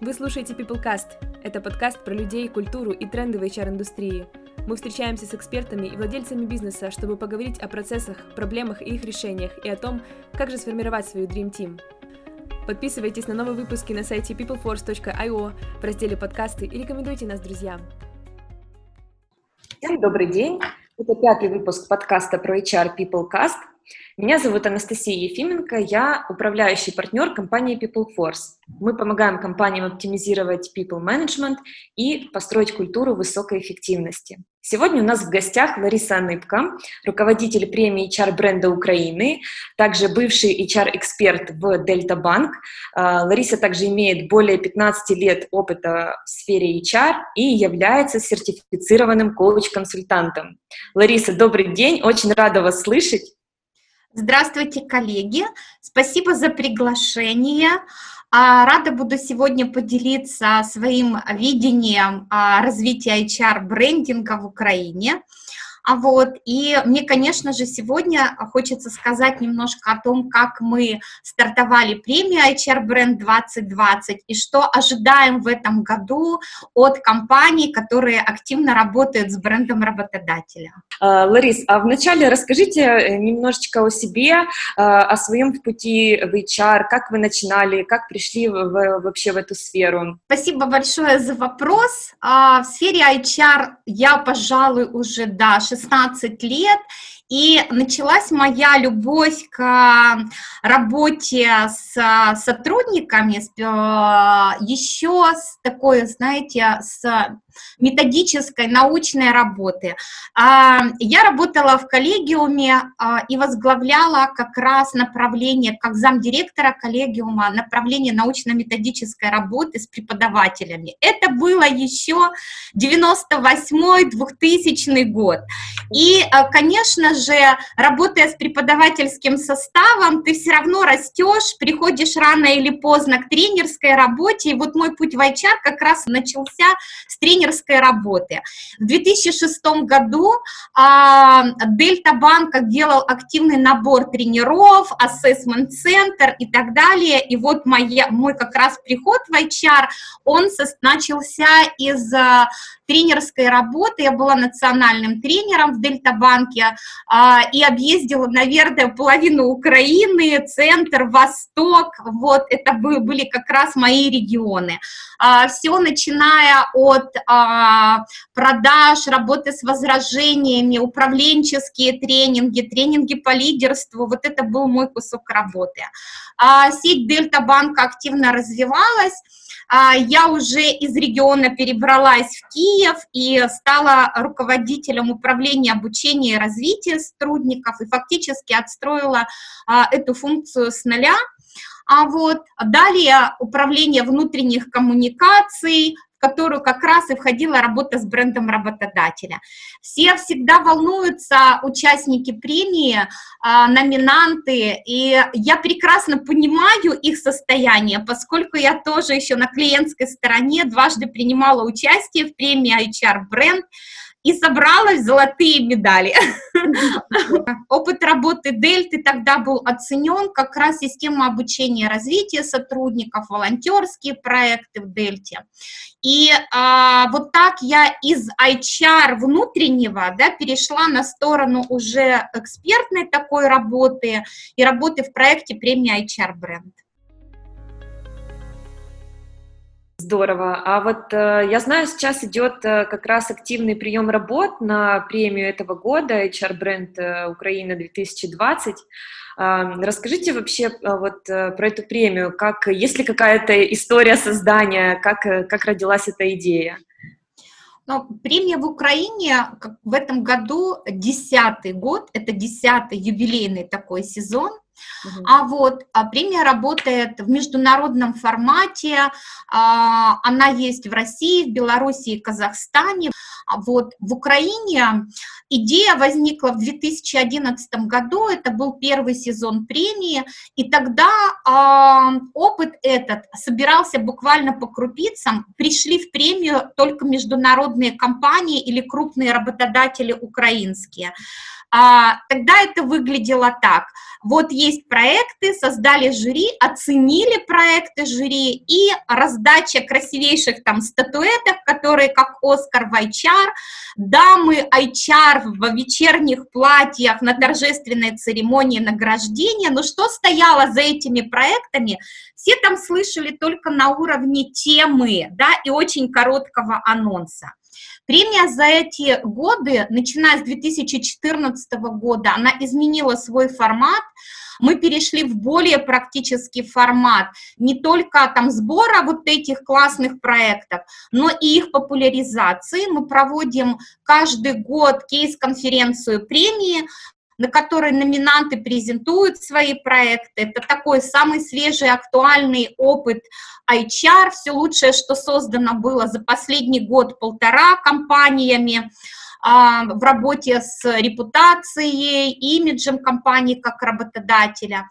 Вы слушаете PeopleCast. Это подкаст про людей, культуру и тренды в HR-индустрии. Мы встречаемся с экспертами и владельцами бизнеса, чтобы поговорить о процессах, проблемах и их решениях, и о том, как же сформировать свою Dream Team. Подписывайтесь на новые выпуски на сайте peopleforce.io в разделе подкасты и рекомендуйте нас друзьям. Всем добрый день. Это пятый выпуск подкаста про HR PeopleCast – меня зовут Анастасия Ефименко, я управляющий партнер компании PeopleForce. Мы помогаем компаниям оптимизировать people management и построить культуру высокой эффективности. Сегодня у нас в гостях Лариса Аныбко, руководитель премии HR бренда Украины, также бывший HR-эксперт в Дельта Банк. А, Лариса также имеет более 15 лет опыта в сфере HR и является сертифицированным коуч-консультантом. Лариса, добрый день, очень рада вас слышать. Здравствуйте, коллеги! Спасибо за приглашение. А, рада буду сегодня поделиться своим видением а, развития HR-брендинга в Украине. А вот, и мне, конечно же, сегодня хочется сказать немножко о том, как мы стартовали премию HR Brand 2020 и что ожидаем в этом году от компаний, которые активно работают с брендом работодателя. А, Ларис, а вначале расскажите э, немножечко о себе, а, о своем пути в HR, как вы начинали, как пришли в, вообще в эту сферу. Спасибо большое за вопрос. А, в сфере HR я, пожалуй, уже, да, 16 лет, и началась моя любовь к работе с сотрудниками э, еще с такой, знаете, с методической, научной работы. А, я работала в коллегиуме а, и возглавляла как раз направление, как замдиректора коллегиума, направление научно-методической работы с преподавателями. Это было еще 98-2000 год. И, а, конечно же, работая с преподавательским составом, ты все равно растешь, приходишь рано или поздно к тренерской работе. И вот мой путь в HR как раз начался с тренерской тренерской работы. В 2006 году Дельта Банк делал активный набор тренеров, ассессмент-центр и так далее. И вот моя, мой как раз приход в HR, он начался из а, тренерской работы. Я была национальным тренером в Дельта-банке а, и объездила, наверное, половину Украины, центр, восток. Вот это были как раз мои регионы. А, все начиная от а, продаж, работы с возражениями, управленческие тренинги, тренинги по лидерству. Вот это был мой кусок работы. А, сеть Дельта-банка активно развивалась. А, я уже из региона перебралась в Киев и стала руководителем управления обучения и развития сотрудников и фактически отстроила а, эту функцию с нуля. А вот далее управление внутренних коммуникаций, которую как раз и входила работа с брендом работодателя. Все всегда волнуются, участники премии, а, номинанты, и я прекрасно понимаю их состояние, поскольку я тоже еще на клиентской стороне дважды принимала участие в премии HR Brand, и собралась золотые медали. Опыт работы Дельты тогда был оценен, как раз система обучения и развития сотрудников, волонтерские проекты в Дельте. И а, вот так я из HR внутреннего да, перешла на сторону уже экспертной такой работы и работы в проекте премии HR Brand. Здорово. А вот э, я знаю, сейчас идет э, как раз активный прием работ на премию этого года HR Brand э, Украина 2020. Э, расскажите вообще э, вот э, про эту премию, как, есть ли какая-то история создания, как, э, как родилась эта идея? Но премия в Украине в этом году десятый год, это десятый юбилейный такой сезон, А вот а премия работает в международном формате, а, она есть в России, в Беларуси и Казахстане. А вот в Украине идея возникла в 2011 году, это был первый сезон премии, и тогда а, опыт этот собирался буквально по крупицам, пришли в премию только международные компании или крупные работодатели украинские. А, тогда это выглядело так. Вот есть проекты, создали жюри, оценили проекты жюри и раздача красивейших там статуэток, которые как Оскар в HR, дамы HR в вечерних платьях на торжественной церемонии награждения. Но что стояло за этими проектами? Все там слышали только на уровне темы, да, и очень короткого анонса. Премия за эти годы, начиная с 2014 года, она изменила свой формат, мы перешли в более практический формат не только там сбора вот этих классных проектов, но и их популяризации. Мы проводим каждый год кейс-конференцию премии, на которой номинанты презентуют свои проекты. Это такой самый свежий, актуальный опыт HR, все лучшее, что создано было за последний год-полтора компаниями а, в работе с репутацией, имиджем компании как работодателя.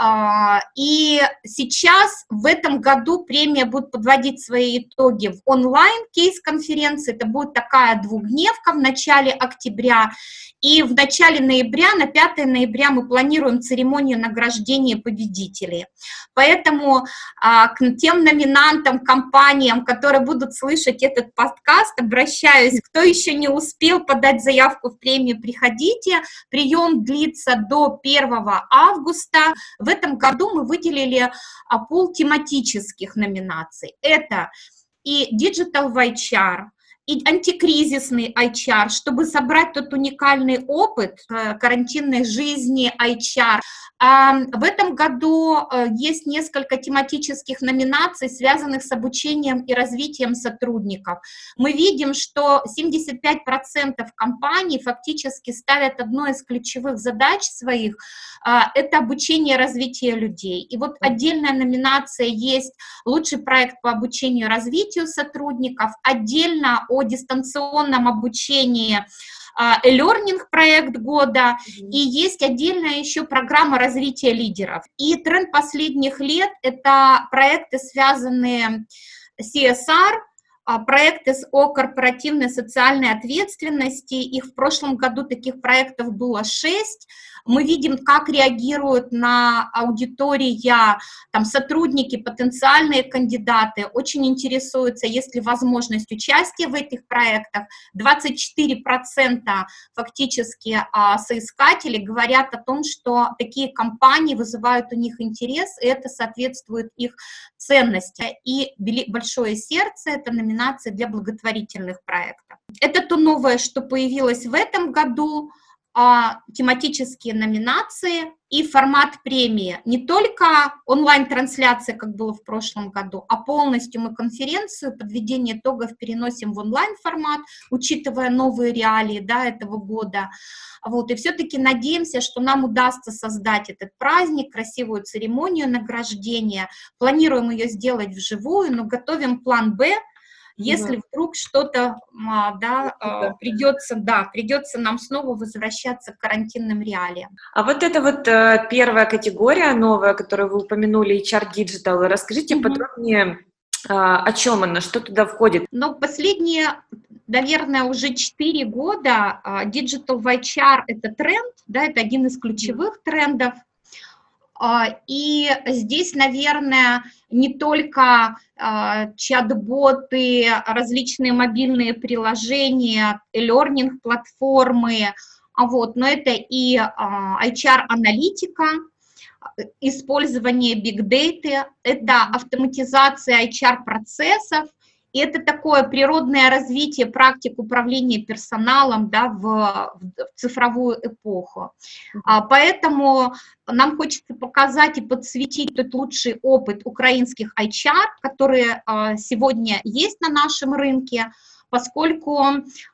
А, и сейчас в этом году премия будет подводить свои итоги в онлайн кейс-конференции. Это будет такая двухдневка в начале октября. И в начале ноября, на 5 ноября мы планируем церемонию награждения победителей. Поэтому а, к тем номинантам, компаниям, которые будут слышать этот подкаст, обращаюсь. Кто еще не успел подать заявку в премию, приходите. Прием длится до 1 августа. В этом году мы выделили а, пол тематических номинаций. Это и Digital HR, и антикризисный HR, чтобы собрать тот уникальный опыт э, карантинной жизни HR. В этом году э, есть несколько тематических номинаций, связанных с обучением и развитием сотрудников. Мы видим, что 75% компаний фактически ставят одной из ключевых задач своих а, – это обучение и развитие людей. И вот отдельная номинация есть «Лучший проект по обучению и развитию сотрудников», отдельно о дистанционном обучении e-learning проект года, mm-hmm. и есть отдельная еще программа развития лидеров. И тренд последних лет – это проекты, связанные с CSR, а, проекты о корпоративной социальной ответственности. Их в прошлом году таких проектов было шесть. Мы видим, как реагируют на аудитория там, сотрудники, потенциальные кандидаты, очень интересуются, есть ли возможность участия в этих проектах. 24% фактически а, соискатели говорят о том, что такие компании вызывают у них интерес, и это соответствует их ценности. И «Большое сердце» — это номинация для благотворительных проектов. Это то новое, что появилось в этом году — тематические номинации и формат премии. Не только онлайн-трансляция, как было в прошлом году, а полностью мы конференцию, подведение итогов переносим в онлайн-формат, учитывая новые реалии да, этого года. Вот, и все-таки надеемся, что нам удастся создать этот праздник, красивую церемонию награждения. Планируем ее сделать вживую, но готовим план «Б», если да. вдруг что-то а, да, а, придется, да, придется нам снова возвращаться к карантинным реалиям. А вот это вот э, первая категория новая, которую вы упомянули, HR Digital, расскажите угу. подробнее, а, о чем она, что туда входит? Ну, последние наверное, уже 4 года Digital HR – это тренд, да, это один из ключевых трендов. А, и здесь, наверное, не только а, чат-боты, различные мобильные приложения, learning платформы, а вот, но это и HR-аналитика, использование data, это автоматизация HR-процессов, это такое природное развитие практик управления персоналом да, в, в цифровую эпоху. А, поэтому нам хочется показать и подсветить тот лучший опыт украинских HR, которые а, сегодня есть на нашем рынке, поскольку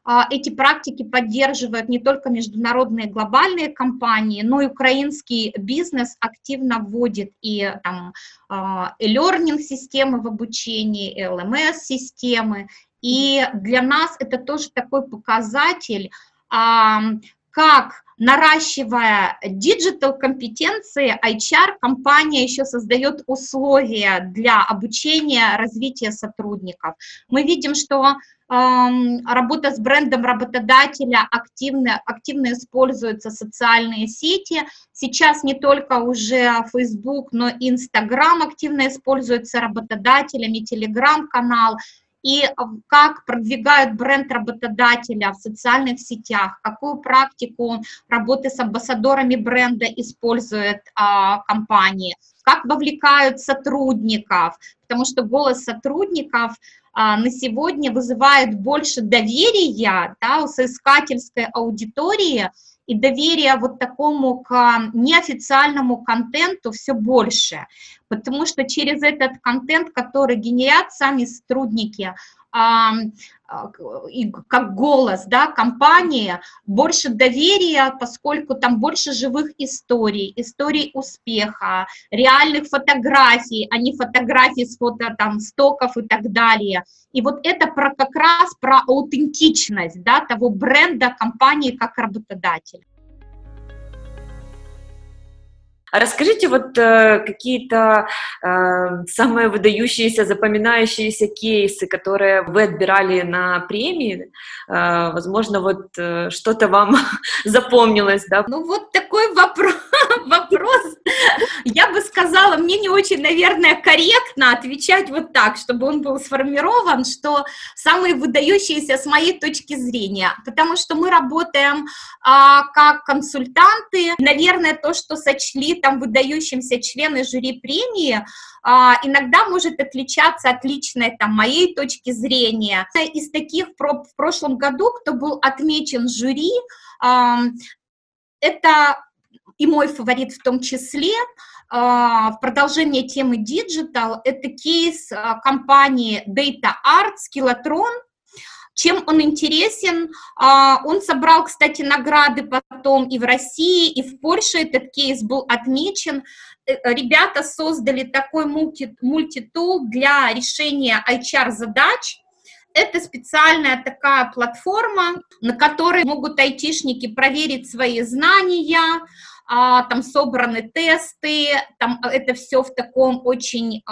а, эти практики поддерживают не только международные глобальные компании, но и украинский бизнес активно вводит и там а, e-learning системы в обучении, LMS системы, и для нас это тоже такой показатель, а, как наращивая digital компетенции, HR компания еще создает условия для обучения, развития сотрудников. Мы видим, что работа с брендом работодателя активно, активно используются социальные сети. Сейчас не только уже Facebook, но и Instagram активно используется работодателями, Telegram-канал и э, как продвигают бренд работодателя в социальных сетях, какую практику работы с амбассадорами бренда используют а, компании, как вовлекают сотрудников, потому что голос сотрудников а, на сегодня вызывает больше доверия да, у соискательской аудитории, и доверие вот такому к неофициальному контенту все больше, потому что через этот контент, который генерят сами сотрудники, и как голос да, компании, больше доверия, поскольку там больше живых историй, историй успеха, реальных фотографий, а не фотографий с фото там стоков и так далее. И вот это про, как раз про аутентичность да, того бренда компании как работодателя. А расскажите вот э, какие-то э, самые выдающиеся, запоминающиеся кейсы, которые вы отбирали на премии. Э, возможно, вот э, что-то вам запомнилось, да? Ну вот такой вопрос, вопрос, я бы сказала, мне не очень, наверное, корректно отвечать вот так, чтобы он был сформирован, что самые выдающиеся с моей точки зрения, потому что мы работаем а, как консультанты, наверное, то, что сочли там выдающимся члены жюри премии, а, иногда может отличаться от личной там моей точки зрения. Из таких в прошлом году, кто был отмечен жюри, это и мой фаворит в том числе, а, в продолжение темы Digital, это кейс а, компании Data Art, Skillatron, чем он интересен? А, он собрал, кстати, награды потом и в России, и в Польше этот кейс был отмечен. Э, ребята создали такой мульти, мультитул для решения HR-задач. Это специальная такая платформа, на которой могут айтишники проверить свои знания, а, там собраны тесты, там это все в таком очень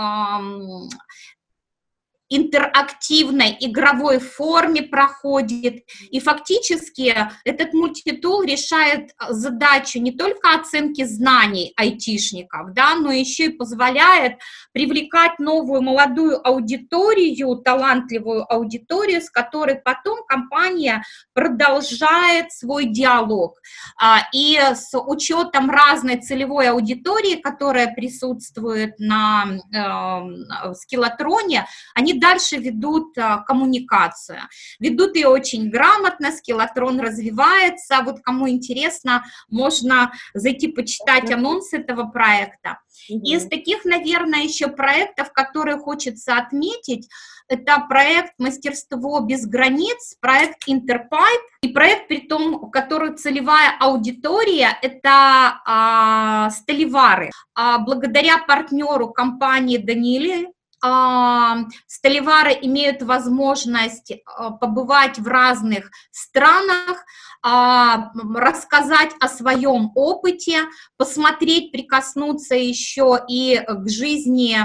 интерактивной игровой форме проходит. И фактически этот мультитул решает задачу не только оценки знаний айтишников, да, но еще и позволяет привлекать новую молодую аудиторию, талантливую аудиторию, с которой потом компания продолжает свой диалог. А, и с учетом разной целевой аудитории, которая присутствует на э, скиллотроне, они дальше ведут а, коммуникацию. Ведут ее очень грамотно, скиллотрон развивается. Вот кому интересно, можно зайти почитать анонс этого проекта. Из таких, наверное, еще проектов, которые хочется отметить, это проект «Мастерство без границ», проект «Интерпайп», и проект, при том, у которого целевая аудитория – это а, столевары. А, благодаря партнеру компании Данили, столевары имеют возможность а, побывать в разных странах, а, рассказать о своем опыте, посмотреть, прикоснуться еще и к жизни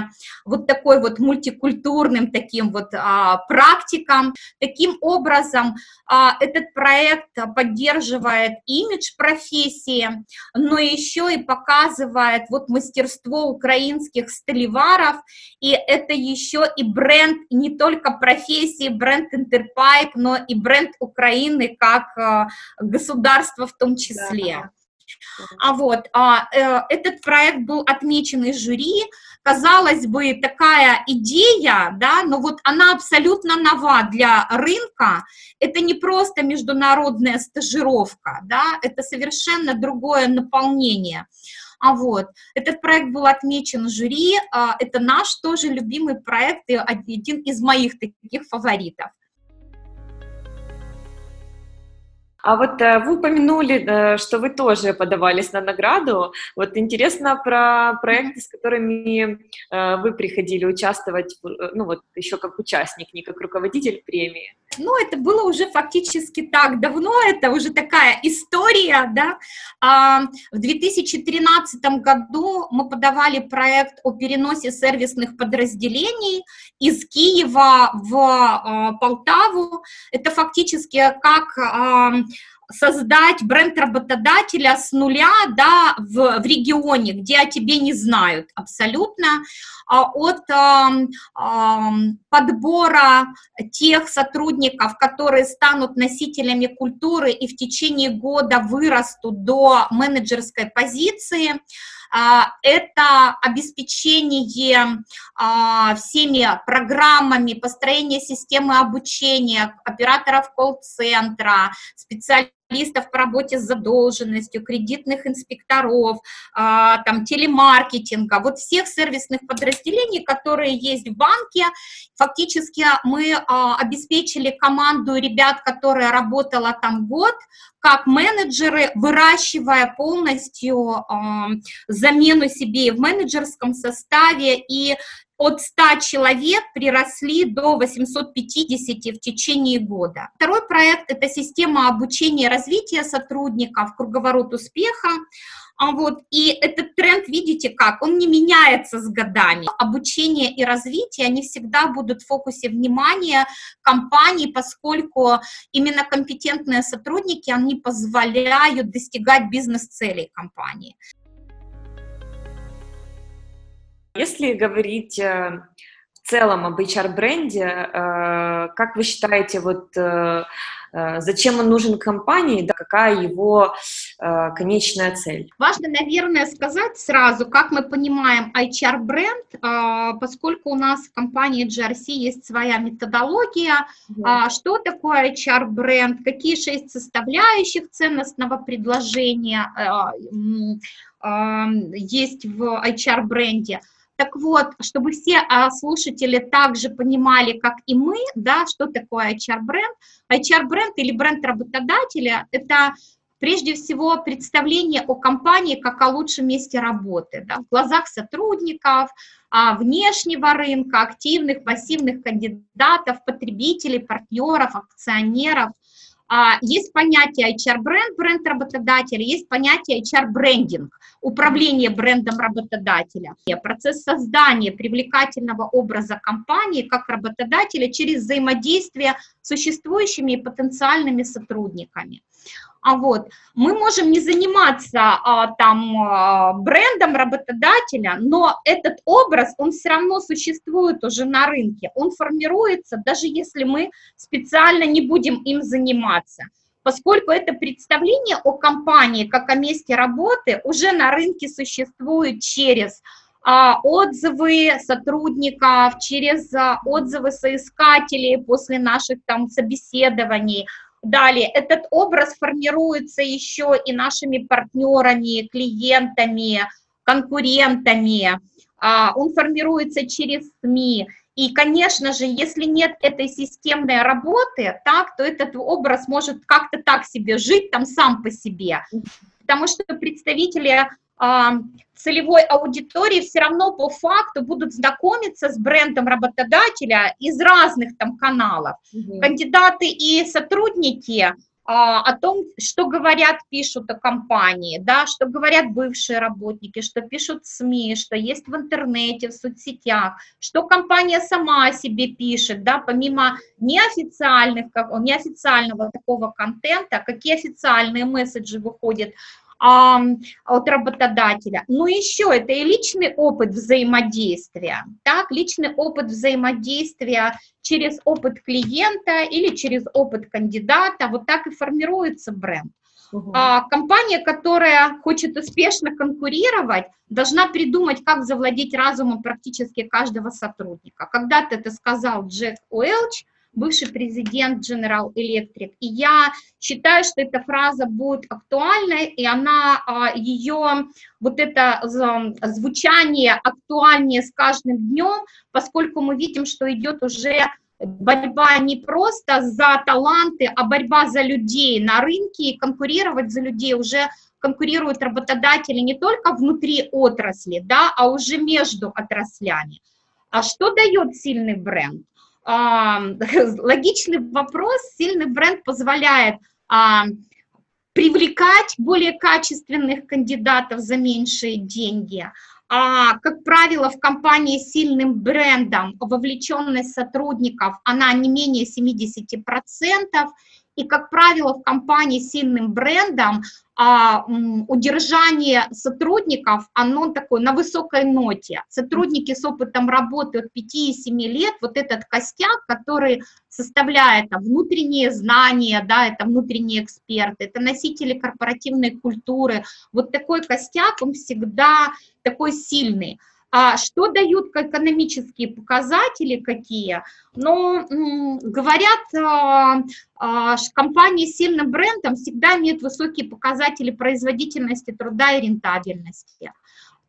вот такой вот мультикультурным таким вот а, практикам. Таким образом, этот проект поддерживает имидж профессии, но еще и показывает вот мастерство украинских столеваров, и это это еще и бренд не только профессии, бренд Интерпайп, но и бренд Украины как э, государства в том числе. Да. А вот а, э, этот проект был отмечен из жюри. Казалось бы, такая идея, да, но вот она абсолютно нова для рынка. Это не просто международная стажировка, да, это совершенно другое наполнение. А вот, этот проект был отмечен жюри, а, это наш тоже любимый проект и один из моих таких фаворитов. А вот э, вы упомянули, э, что вы тоже подавались на награду. Вот интересно про проекты, с которыми э, вы приходили участвовать, ну вот еще как участник, не как руководитель премии. Ну, это было уже фактически так давно, это уже такая история, да. А, в 2013 году мы подавали проект о переносе сервисных подразделений из Киева в а, Полтаву. Это фактически как а, создать бренд работодателя с нуля, да, в, в регионе, где о тебе не знают абсолютно, а, от а, а, подбора тех сотрудников, которые станут носителями культуры и в течение года вырастут до менеджерской позиции, а, это обеспечение а, всеми программами, построение системы обучения операторов колл-центра, специалистов, специалистов по работе с задолженностью, кредитных инспекторов, а, там, телемаркетинга, вот всех сервисных подразделений, которые есть в банке. Фактически мы а, обеспечили команду ребят, которая работала там год, как менеджеры, выращивая полностью э, замену себе в менеджерском составе и от 100 человек приросли до 850 в течение года. Второй проект – это система обучения и развития сотрудников, круговорот успеха. А вот, и этот тренд, видите как, он не меняется с годами. Обучение и развитие, они всегда будут в фокусе внимания компаний, поскольку именно компетентные сотрудники, они позволяют достигать бизнес-целей компании. Если говорить э, в целом об HR-бренде, э, как вы считаете, вот э, зачем он нужен компании, да, какая его конечная цель? Важно, наверное, сказать сразу, как мы понимаем HR-бренд, поскольку у нас в компании GRC есть своя методология, mm что такое HR-бренд, какие шесть составляющих ценностного предложения есть в HR-бренде – так вот, чтобы все а, слушатели также понимали, как и мы, да, что такое HR-бренд. HR-бренд или бренд работодателя – это прежде всего представление о компании как о лучшем месте работы, да, в глазах сотрудников, а, внешнего рынка, активных, пассивных кандидатов, потребителей, партнеров, акционеров – есть понятие HR-бренд, бренд работодателя, есть понятие HR-брендинг, управление брендом работодателя. Процесс создания привлекательного образа компании как работодателя через взаимодействие с существующими и потенциальными сотрудниками. А вот мы можем не заниматься а, там а, брендом работодателя, но этот образ, он все равно существует уже на рынке, он формируется, даже если мы специально не будем им заниматься. Поскольку это представление о компании как о месте работы уже на рынке существует через а, отзывы сотрудников, через а, отзывы соискателей после наших там собеседований, Далее, этот образ формируется еще и нашими партнерами, клиентами, конкурентами, а, он формируется через СМИ. И, конечно же, если нет этой системной работы, так, то этот образ может как-то так себе жить там сам по себе. Потому что представители целевой аудитории все равно по факту будут знакомиться с брендом работодателя из разных там каналов. Угу. Кандидаты и сотрудники а, о том, что говорят, пишут о компании, да, что говорят бывшие работники, что пишут СМИ, что есть в интернете, в соцсетях, что компания сама о себе пишет, да, помимо неофициальных, неофициального такого контента, какие официальные месседжи выходят а, от работодателя. Но еще это и личный опыт взаимодействия, так, личный опыт взаимодействия через опыт клиента или через опыт кандидата, вот так и формируется бренд. Угу. А, компания, которая хочет успешно конкурировать, должна придумать, как завладеть разумом практически каждого сотрудника. Когда-то это сказал Джек Уэлч, бывший президент General Electric. И я считаю, что эта фраза будет актуальной, и она, а, ее вот это звучание актуальнее с каждым днем, поскольку мы видим, что идет уже борьба не просто за таланты, а борьба за людей на рынке, и конкурировать за людей уже конкурируют работодатели не только внутри отрасли, да, а уже между отраслями. А что дает сильный бренд? логичный вопрос, сильный бренд позволяет привлекать более качественных кандидатов за меньшие деньги. А, как правило, в компании с сильным брендом вовлеченность сотрудников, она не менее 70%, и, как правило, в компании с сильным брендом а, удержание сотрудников, оно такое на высокой ноте. Сотрудники с опытом работы от 5-7 лет, вот этот костяк, который составляет там, внутренние знания, да, это внутренние эксперты, это носители корпоративной культуры, вот такой костяк, он всегда такой сильный. А что дают экономические показатели какие? Ну, говорят, а, а, компании с сильным брендом всегда имеют высокие показатели производительности труда и рентабельности.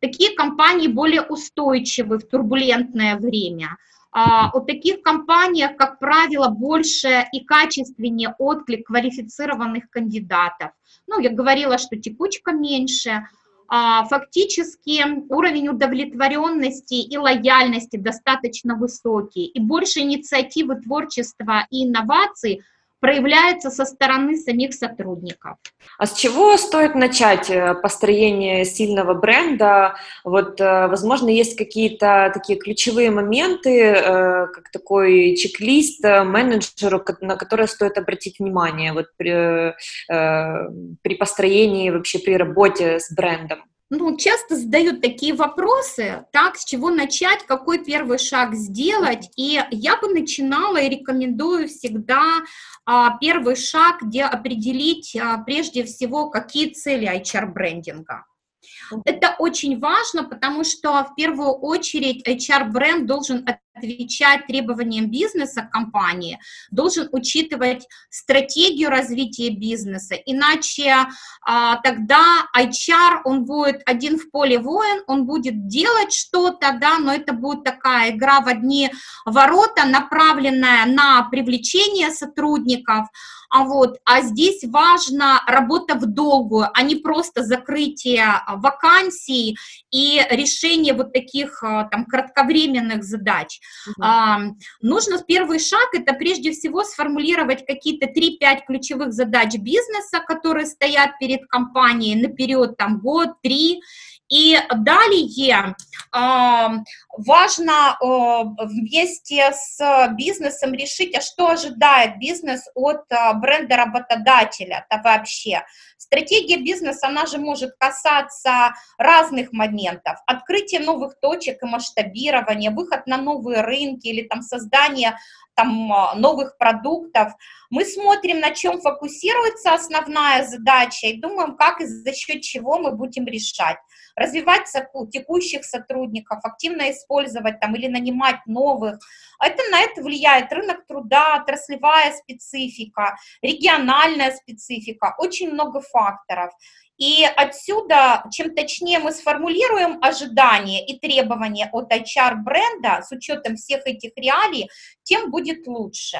Такие компании более устойчивы в турбулентное время. А, у таких компаниях, как правило, больше и качественнее отклик квалифицированных кандидатов. Ну, я говорила, что текучка меньше, фактически уровень удовлетворенности и лояльности достаточно высокий, и больше инициативы творчества и инноваций проявляется со стороны самих сотрудников. А с чего стоит начать э, построение сильного бренда? Вот, э, возможно, есть какие-то такие ключевые моменты, э, как такой чек-лист менеджеру, на который стоит обратить внимание вот при, при построении, вообще при работе с брендом? Ну, часто задают такие вопросы, так, с чего начать, какой первый шаг сделать, и я бы начинала и рекомендую всегда а, первый шаг, где определить а, прежде всего, какие цели HR-брендинга. Это очень важно, потому что в первую очередь HR-бренд должен отвечать требованиям бизнеса компании, должен учитывать стратегию развития бизнеса, иначе а, тогда HR, он будет один в поле воин, он будет делать что-то, да, но это будет такая игра в одни ворота, направленная на привлечение сотрудников, а, вот, а здесь важна работа в долгую, а не просто закрытие а, вакансий и решение вот таких а, там кратковременных задач. Угу. А, нужно первый шаг, это прежде всего сформулировать какие-то 3-5 ключевых задач бизнеса, которые стоят перед компанией наперед, там, год, три, и далее важно вместе с бизнесом решить, а что ожидает бизнес от а, бренда работодателя -то вообще. Стратегия бизнеса, она же может касаться разных моментов. Открытие новых точек и масштабирование, выход на новые рынки или там создание там, а, новых продуктов. Мы смотрим, на чем фокусируется основная задача и думаем, как и за счет чего мы будем решать. Развивать текущих сотрудников, активно использовать там или нанимать новых. Это, на это влияет рынок труда, отраслевая специфика, региональная специфика, очень много факторов. И отсюда, чем точнее мы сформулируем ожидания и требования от HR-бренда с учетом всех этих реалий, тем будет лучше.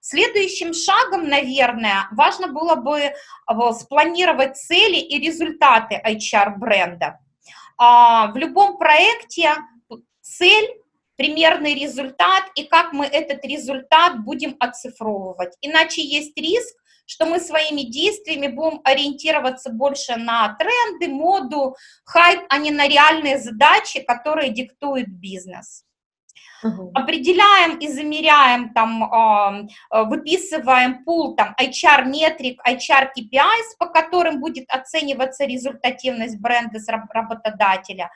Следующим шагом, наверное, важно было бы э, спланировать цели и результаты HR-бренда. А, в любом проекте цель, примерный результат и как мы этот результат будем оцифровывать. Иначе есть риск, что мы своими действиями будем ориентироваться больше на тренды, моду, хайп, а не на реальные задачи, которые диктует бизнес. Uh-huh. Определяем и замеряем, там, э, выписываем пул там, HR метрик, HR KPIs, по которым будет оцениваться результативность бренда с работодателя.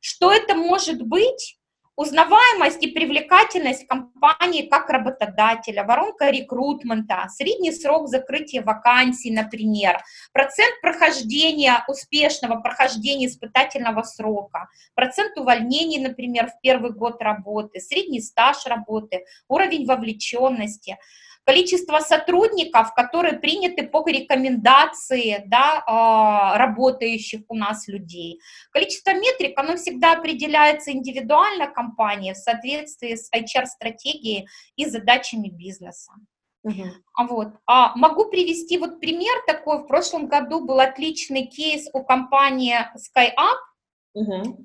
Что это может быть? Узнаваемость и привлекательность компании как работодателя, воронка рекрутмента, средний срок закрытия вакансий, например, процент прохождения, успешного прохождения испытательного срока, процент увольнений, например, в первый год работы, средний стаж работы, уровень вовлеченности – количество сотрудников, которые приняты по рекомендации да, а, работающих у нас людей. Количество метрик, оно всегда определяется индивидуально компанией в соответствии с HR-стратегией и задачами бизнеса. Uh-huh. Вот. А могу привести вот пример такой. В прошлом году был отличный кейс у компании SkyUp. Uh-huh.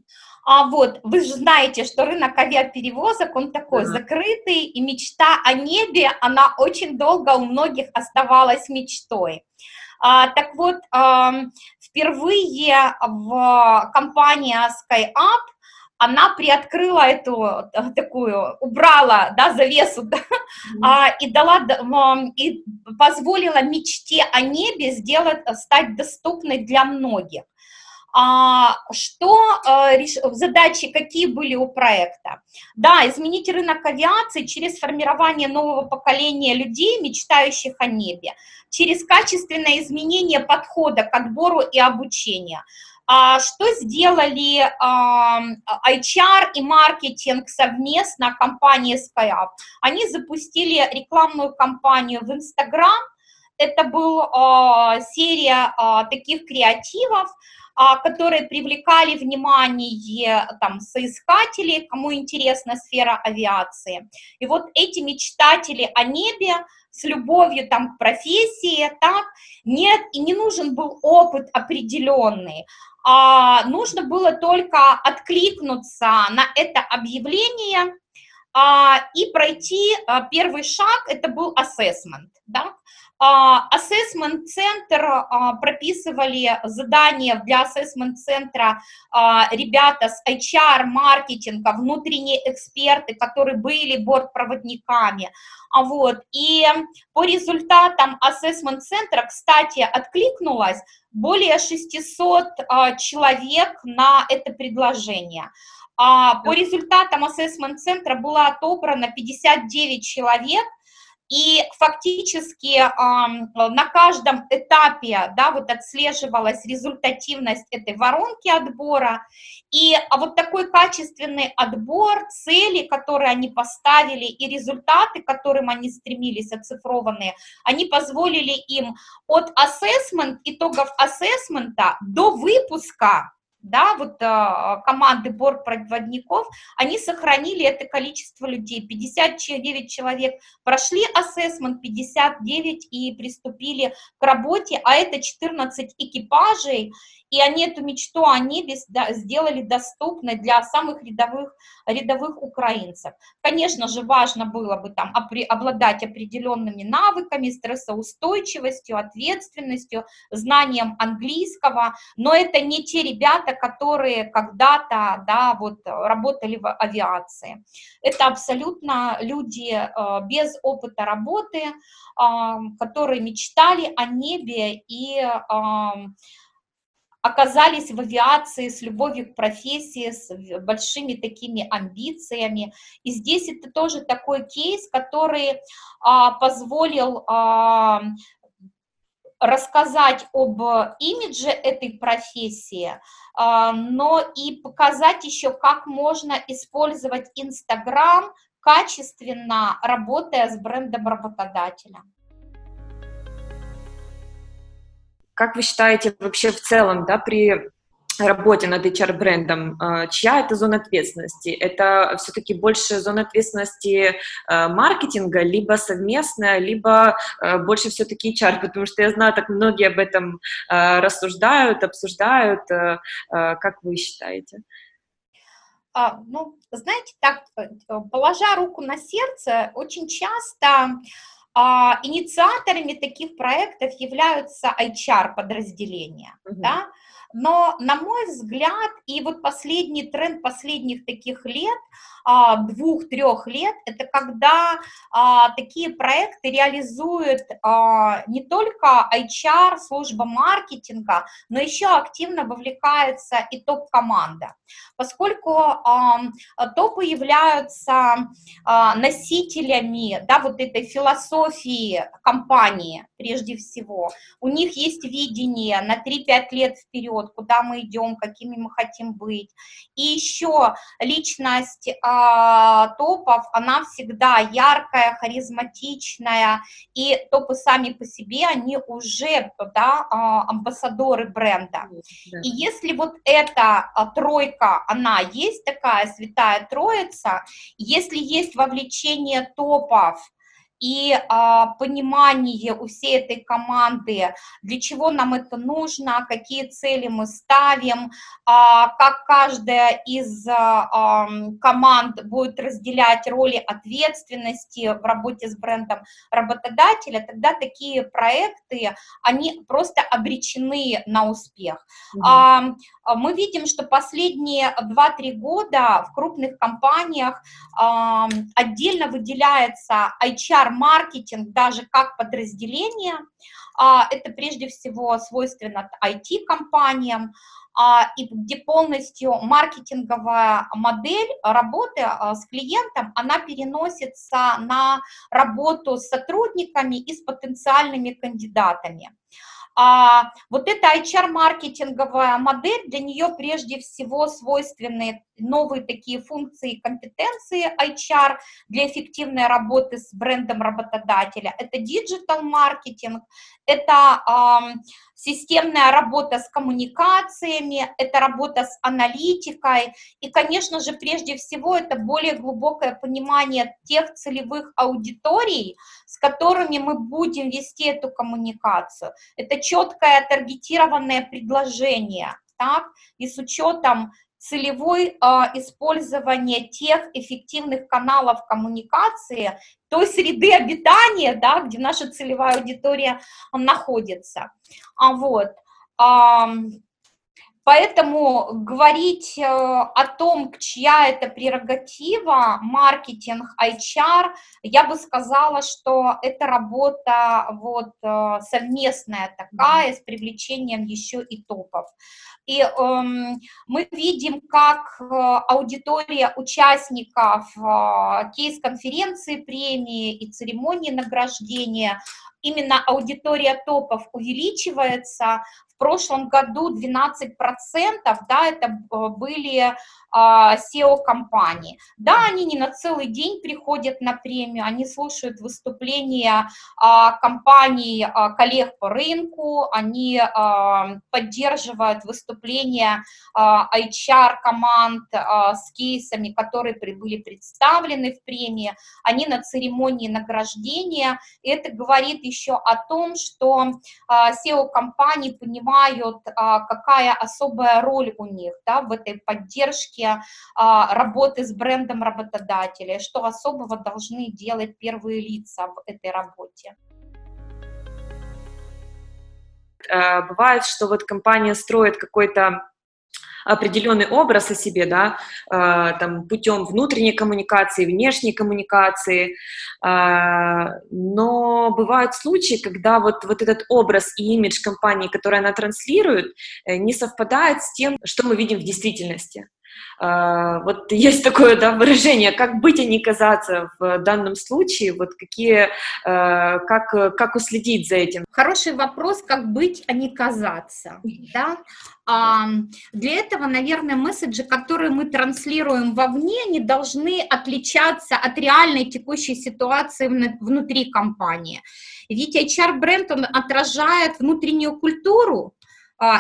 А вот вы же знаете, что рынок авиаперевозок, он такой uh-huh. закрытый, и мечта о небе, она очень долго у многих оставалась мечтой. А, так вот, а, впервые в компании SkyUp она приоткрыла эту э, такую, убрала, да, завесу, да, mm-hmm. и дала, и позволила мечте о небе сделать, стать доступной для многих. А, что э, задачи, какие были у проекта? Да, изменить рынок авиации через формирование нового поколения людей, мечтающих о небе, через качественное изменение подхода к отбору и обучению. А что сделали а, HR и маркетинг совместно компании SkyUp? Они запустили рекламную кампанию в Instagram. Это была серия таких креативов, а, которые привлекали внимание там соискателей, кому интересна сфера авиации. И вот эти мечтатели о небе с любовью там к профессии, так, нет, и не нужен был опыт определенный, а нужно было только откликнуться на это объявление а, и пройти а, первый шаг, это был assessment, да, Ассессмент-центр а, прописывали задания для ассессмент-центра а, ребята с HR-маркетинга, внутренние эксперты, которые были бортпроводниками. А вот. И по результатам ассессмент-центра, кстати, откликнулось более 600 человек на это предложение. По результатам ассессмент-центра было отобрано 59 человек, и фактически э, на каждом этапе, да, вот отслеживалась результативность этой воронки отбора, и а вот такой качественный отбор, цели, которые они поставили, и результаты, к которым они стремились, оцифрованные, они позволили им от ассессмент, итогов ассессмента до выпуска да, вот э, команды бортпроводников, они сохранили это количество людей. 59 человек прошли ассессмент, 59 и приступили к работе, а это 14 экипажей, и они эту мечту о небе сделали доступной для самых рядовых, рядовых украинцев. Конечно же, важно было бы там обладать определенными навыками, стрессоустойчивостью, ответственностью, знанием английского, но это не те ребята, которые когда-то да, вот, работали в авиации. Это абсолютно люди э, без опыта работы, которые мечтали о небе и оказались в авиации с любовью к профессии, с большими такими амбициями. И здесь это тоже такой кейс, который а, позволил а, рассказать об имидже этой профессии, а, но и показать еще, как можно использовать Инстаграм качественно, работая с брендом работодателя. Как вы считаете вообще в целом, да, при работе над HR-брендом, э, чья это зона ответственности? Это все-таки больше зона ответственности э, маркетинга, либо совместная, либо э, больше все-таки HR, потому что я знаю, так многие об этом рассуждают, обсуждают. Как вы считаете? А, ну, знаете, так, положа руку на сердце, очень часто а, инициаторами таких проектов являются HR-подразделения, uh-huh. да, но, на мой взгляд, и вот последний тренд последних таких лет – а, двух-трех лет, это когда а, такие проекты реализует а, не только HR, служба маркетинга, но еще активно вовлекается и топ-команда, поскольку топы являются носителями да, вот этой философии компании прежде всего. У них есть видение на 3-5 лет вперед, куда мы идем, какими мы хотим быть. И еще личность а, топов, она всегда яркая, харизматичная, и топы сами по себе, они уже да, а, амбассадоры бренда. Да. И если вот эта а, тройка, она есть такая святая троица, если есть вовлечение топов, и а, понимание у всей этой команды, для чего нам это нужно, какие цели мы ставим, а, как каждая из а, команд будет разделять роли ответственности в работе с брендом работодателя, тогда такие проекты, они просто обречены на успех. Mm-hmm. Мы видим, что последние 2-3 года в крупных компаниях отдельно выделяется HR-маркетинг даже как подразделение. А, это прежде всего свойственно IT-компаниям, а, и где полностью маркетинговая модель работы а, с клиентом, она переносится на работу с сотрудниками и с потенциальными кандидатами. А вот эта HR-маркетинговая модель, для нее прежде всего свойственны новые такие функции и компетенции HR для эффективной работы с брендом работодателя. Это digital-маркетинг, это э, системная работа с коммуникациями, это работа с аналитикой и, конечно же, прежде всего, это более глубокое понимание тех целевых аудиторий, с которыми мы будем вести эту коммуникацию. Это четкое таргетированное предложение, так, и с учетом целевой э, использование тех эффективных каналов коммуникации, той среды обитания, да, где наша целевая аудитория находится. А вот, Поэтому говорить э, о том, чья это прерогатива, маркетинг, HR, я бы сказала, что это работа вот э, совместная такая, с привлечением еще и топов. И эм, мы видим, как э, аудитория участников э, кейс-конференции, премии и церемонии награждения именно аудитория топов увеличивается, прошлом году 12%, да, это э, были а, SEO-компании. Да, они не на целый день приходят на премию, они слушают выступления а, компаний, а, коллег по рынку, они поддерживают выступления HR-команд с кейсами, которые были представлены в премии, они на церемонии награждения. Это говорит еще о том, что SEO-компании понимают, понимают, а, какая особая роль у них да, в этой поддержке а, работы с брендом работодателя, что особого должны делать первые лица в этой работе. Э, бывает, что вот компания строит какой-то определенный образ о себе, да, э, там, путем внутренней коммуникации, внешней коммуникации, э, но бывают случаи, когда вот, вот этот образ и имидж компании, который она транслирует, э, не совпадает с тем, что мы видим в действительности. А, вот есть такое да, выражение, как быть, а не казаться в данном случае, вот какие, а, как, как уследить за этим? Хороший вопрос, как быть, а не казаться, да? Для этого, наверное, месседжи, которые мы транслируем вовне, не должны отличаться от реальной текущей ситуации внутри компании. Ведь HR-бренд, он отражает внутреннюю культуру, а,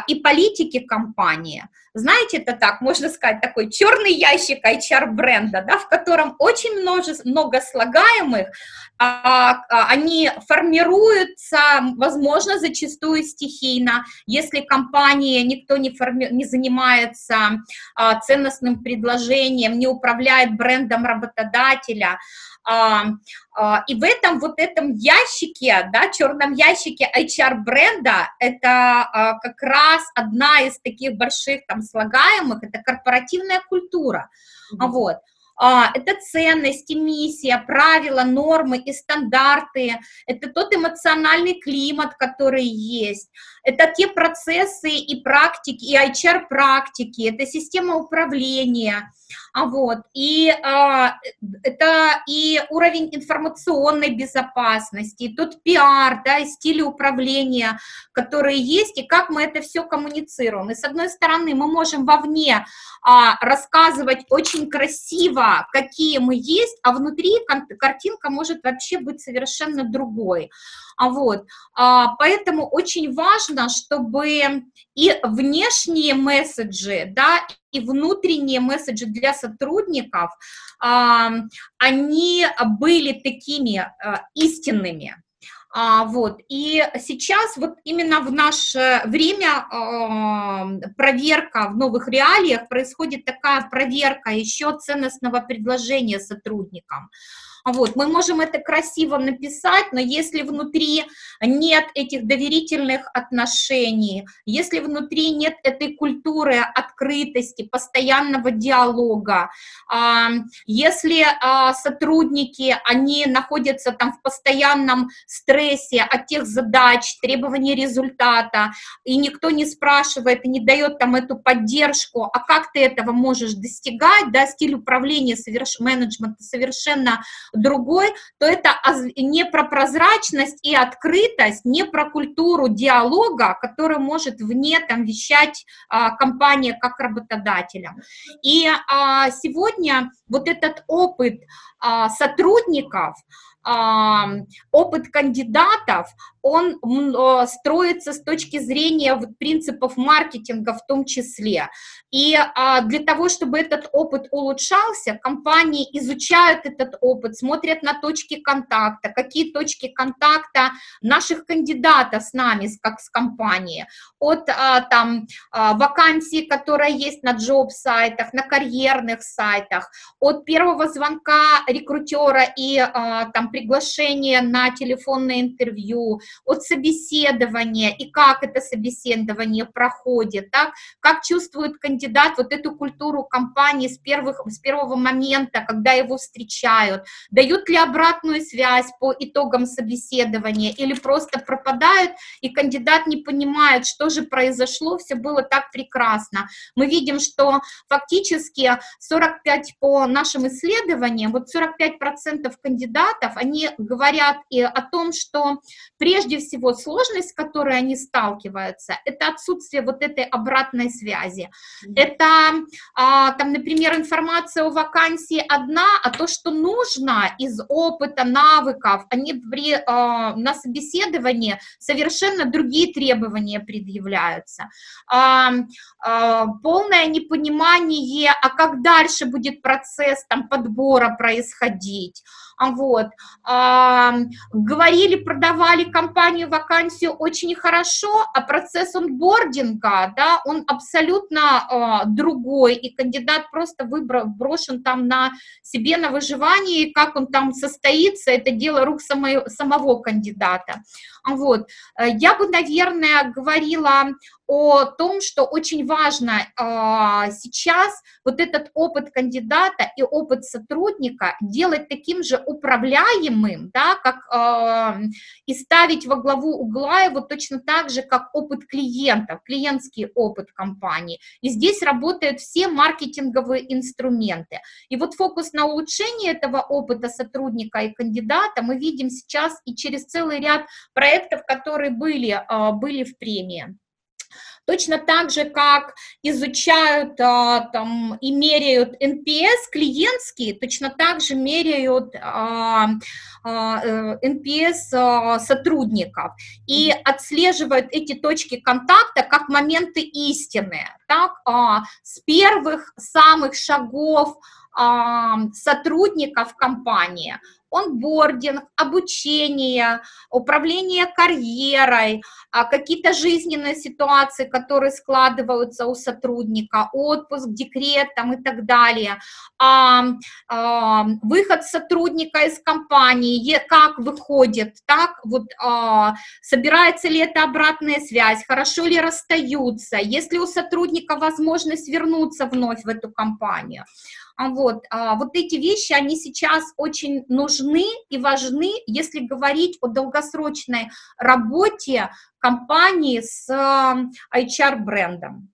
и политики компании. Знаете, это так, можно сказать, такой черный ящик HR-бренда, да, в котором очень множество, много слагаемых, а, а, они формируются, возможно, зачастую стихийно, если компания, никто не, форми, не занимается а, ценностным предложением, не управляет брендом работодателя, а, а, и в этом вот этом ящике, да, черном ящике HR-бренда, это а, как раз одна из таких больших там слагаемых, это корпоративная культура, mm-hmm. вот. Это ценности, миссия, правила, нормы и стандарты, это тот эмоциональный климат, который есть, это те процессы и практики, и HR-практики, это система управления, а вот, и а, это и уровень информационной безопасности, и тот пиар, да, и стили управления, которые есть, и как мы это все коммуницируем. И с одной стороны, мы можем вовне а, рассказывать очень красиво, какие мы есть, а внутри картинка может вообще быть совершенно другой. А вот, а, поэтому очень важно, чтобы и внешние месседжи, да, и внутренние месседжи для сотрудников, они были такими а, истинными. А, вот. И сейчас вот именно в наше время э, проверка в новых реалиях происходит такая проверка еще ценностного предложения сотрудникам. Вот, мы можем это красиво написать, но если внутри нет этих доверительных отношений, если внутри нет этой культуры открытости, постоянного диалога, если а, сотрудники, они находятся там в постоянном стрессе от тех задач, требований результата, и никто не спрашивает не дает там эту поддержку, а как ты этого можешь достигать, да, стиль управления, соверш... менеджмента совершенно другой, то это не про прозрачность и открытость, не про культуру диалога, который может вне там вещать а, компания как работодателя. И а, сегодня вот этот опыт а, сотрудников, опыт кандидатов, он строится с точки зрения принципов маркетинга в том числе. И а, для того, чтобы этот опыт улучшался, компании изучают этот опыт, смотрят на точки контакта, какие точки контакта наших кандидатов с нами, как с компанией, от а, там а, вакансии, которая есть на джоб-сайтах, на карьерных сайтах, от первого звонка рекрутера и там приглашения на телефонное интервью, от собеседования и как это собеседование проходит, так, как чувствует кандидат вот эту культуру компании с, первых, с первого момента, когда его встречают, дают ли обратную связь по итогам собеседования или просто пропадают, и кандидат не понимает, что же произошло, все было так прекрасно. Мы видим, что фактически 45 по нашим исследованиям, вот 45% кандидатов, они говорят и о том, что прежде всего сложность, с которой они сталкиваются, это отсутствие вот этой обратной связи. Это, а, там, например, информация о вакансии одна, а то, что нужно из опыта, навыков, они при, а, на собеседовании совершенно другие требования предъявляются. А, полное непонимание, а как дальше будет процесс там, подбора происходить. А вот, а, говорили, продавали компанию, вакансию очень хорошо, а процесс онбординга, да, он абсолютно а, другой, и кандидат просто выбрал, брошен там на себе на выживание, и как он там состоится, это дело рук самой, самого кандидата. Вот, я бы, наверное, говорила о том, что очень важно э, сейчас вот этот опыт кандидата и опыт сотрудника делать таким же управляемым, да, как э, и ставить во главу угла его точно так же, как опыт клиентов, клиентский опыт компании. И здесь работают все маркетинговые инструменты. И вот фокус на улучшение этого опыта сотрудника и кандидата мы видим сейчас и через целый ряд проектов, которые были, э, были в премии. Точно так же, как изучают а, там, и меряют NPS клиентские, точно так же меряют а, а, NPS э, а, сотрудников и отслеживают эти точки контакта как моменты истины. Так, а, с первых самых шагов а, сотрудников компании онбординг, обучение, управление карьерой, а, какие-то жизненные ситуации, которые складываются у сотрудника, отпуск, декрет там, и так далее, а, а, выход сотрудника из компании, как выходит, так, вот, собирается ли это обратная связь, хорошо ли расстаются, есть ли у сотрудника возможность вернуться вновь в эту компанию. А вот, а, вот эти вещи, они сейчас очень нужны и важны, если говорить о долгосрочной работе компании с HR-брендом.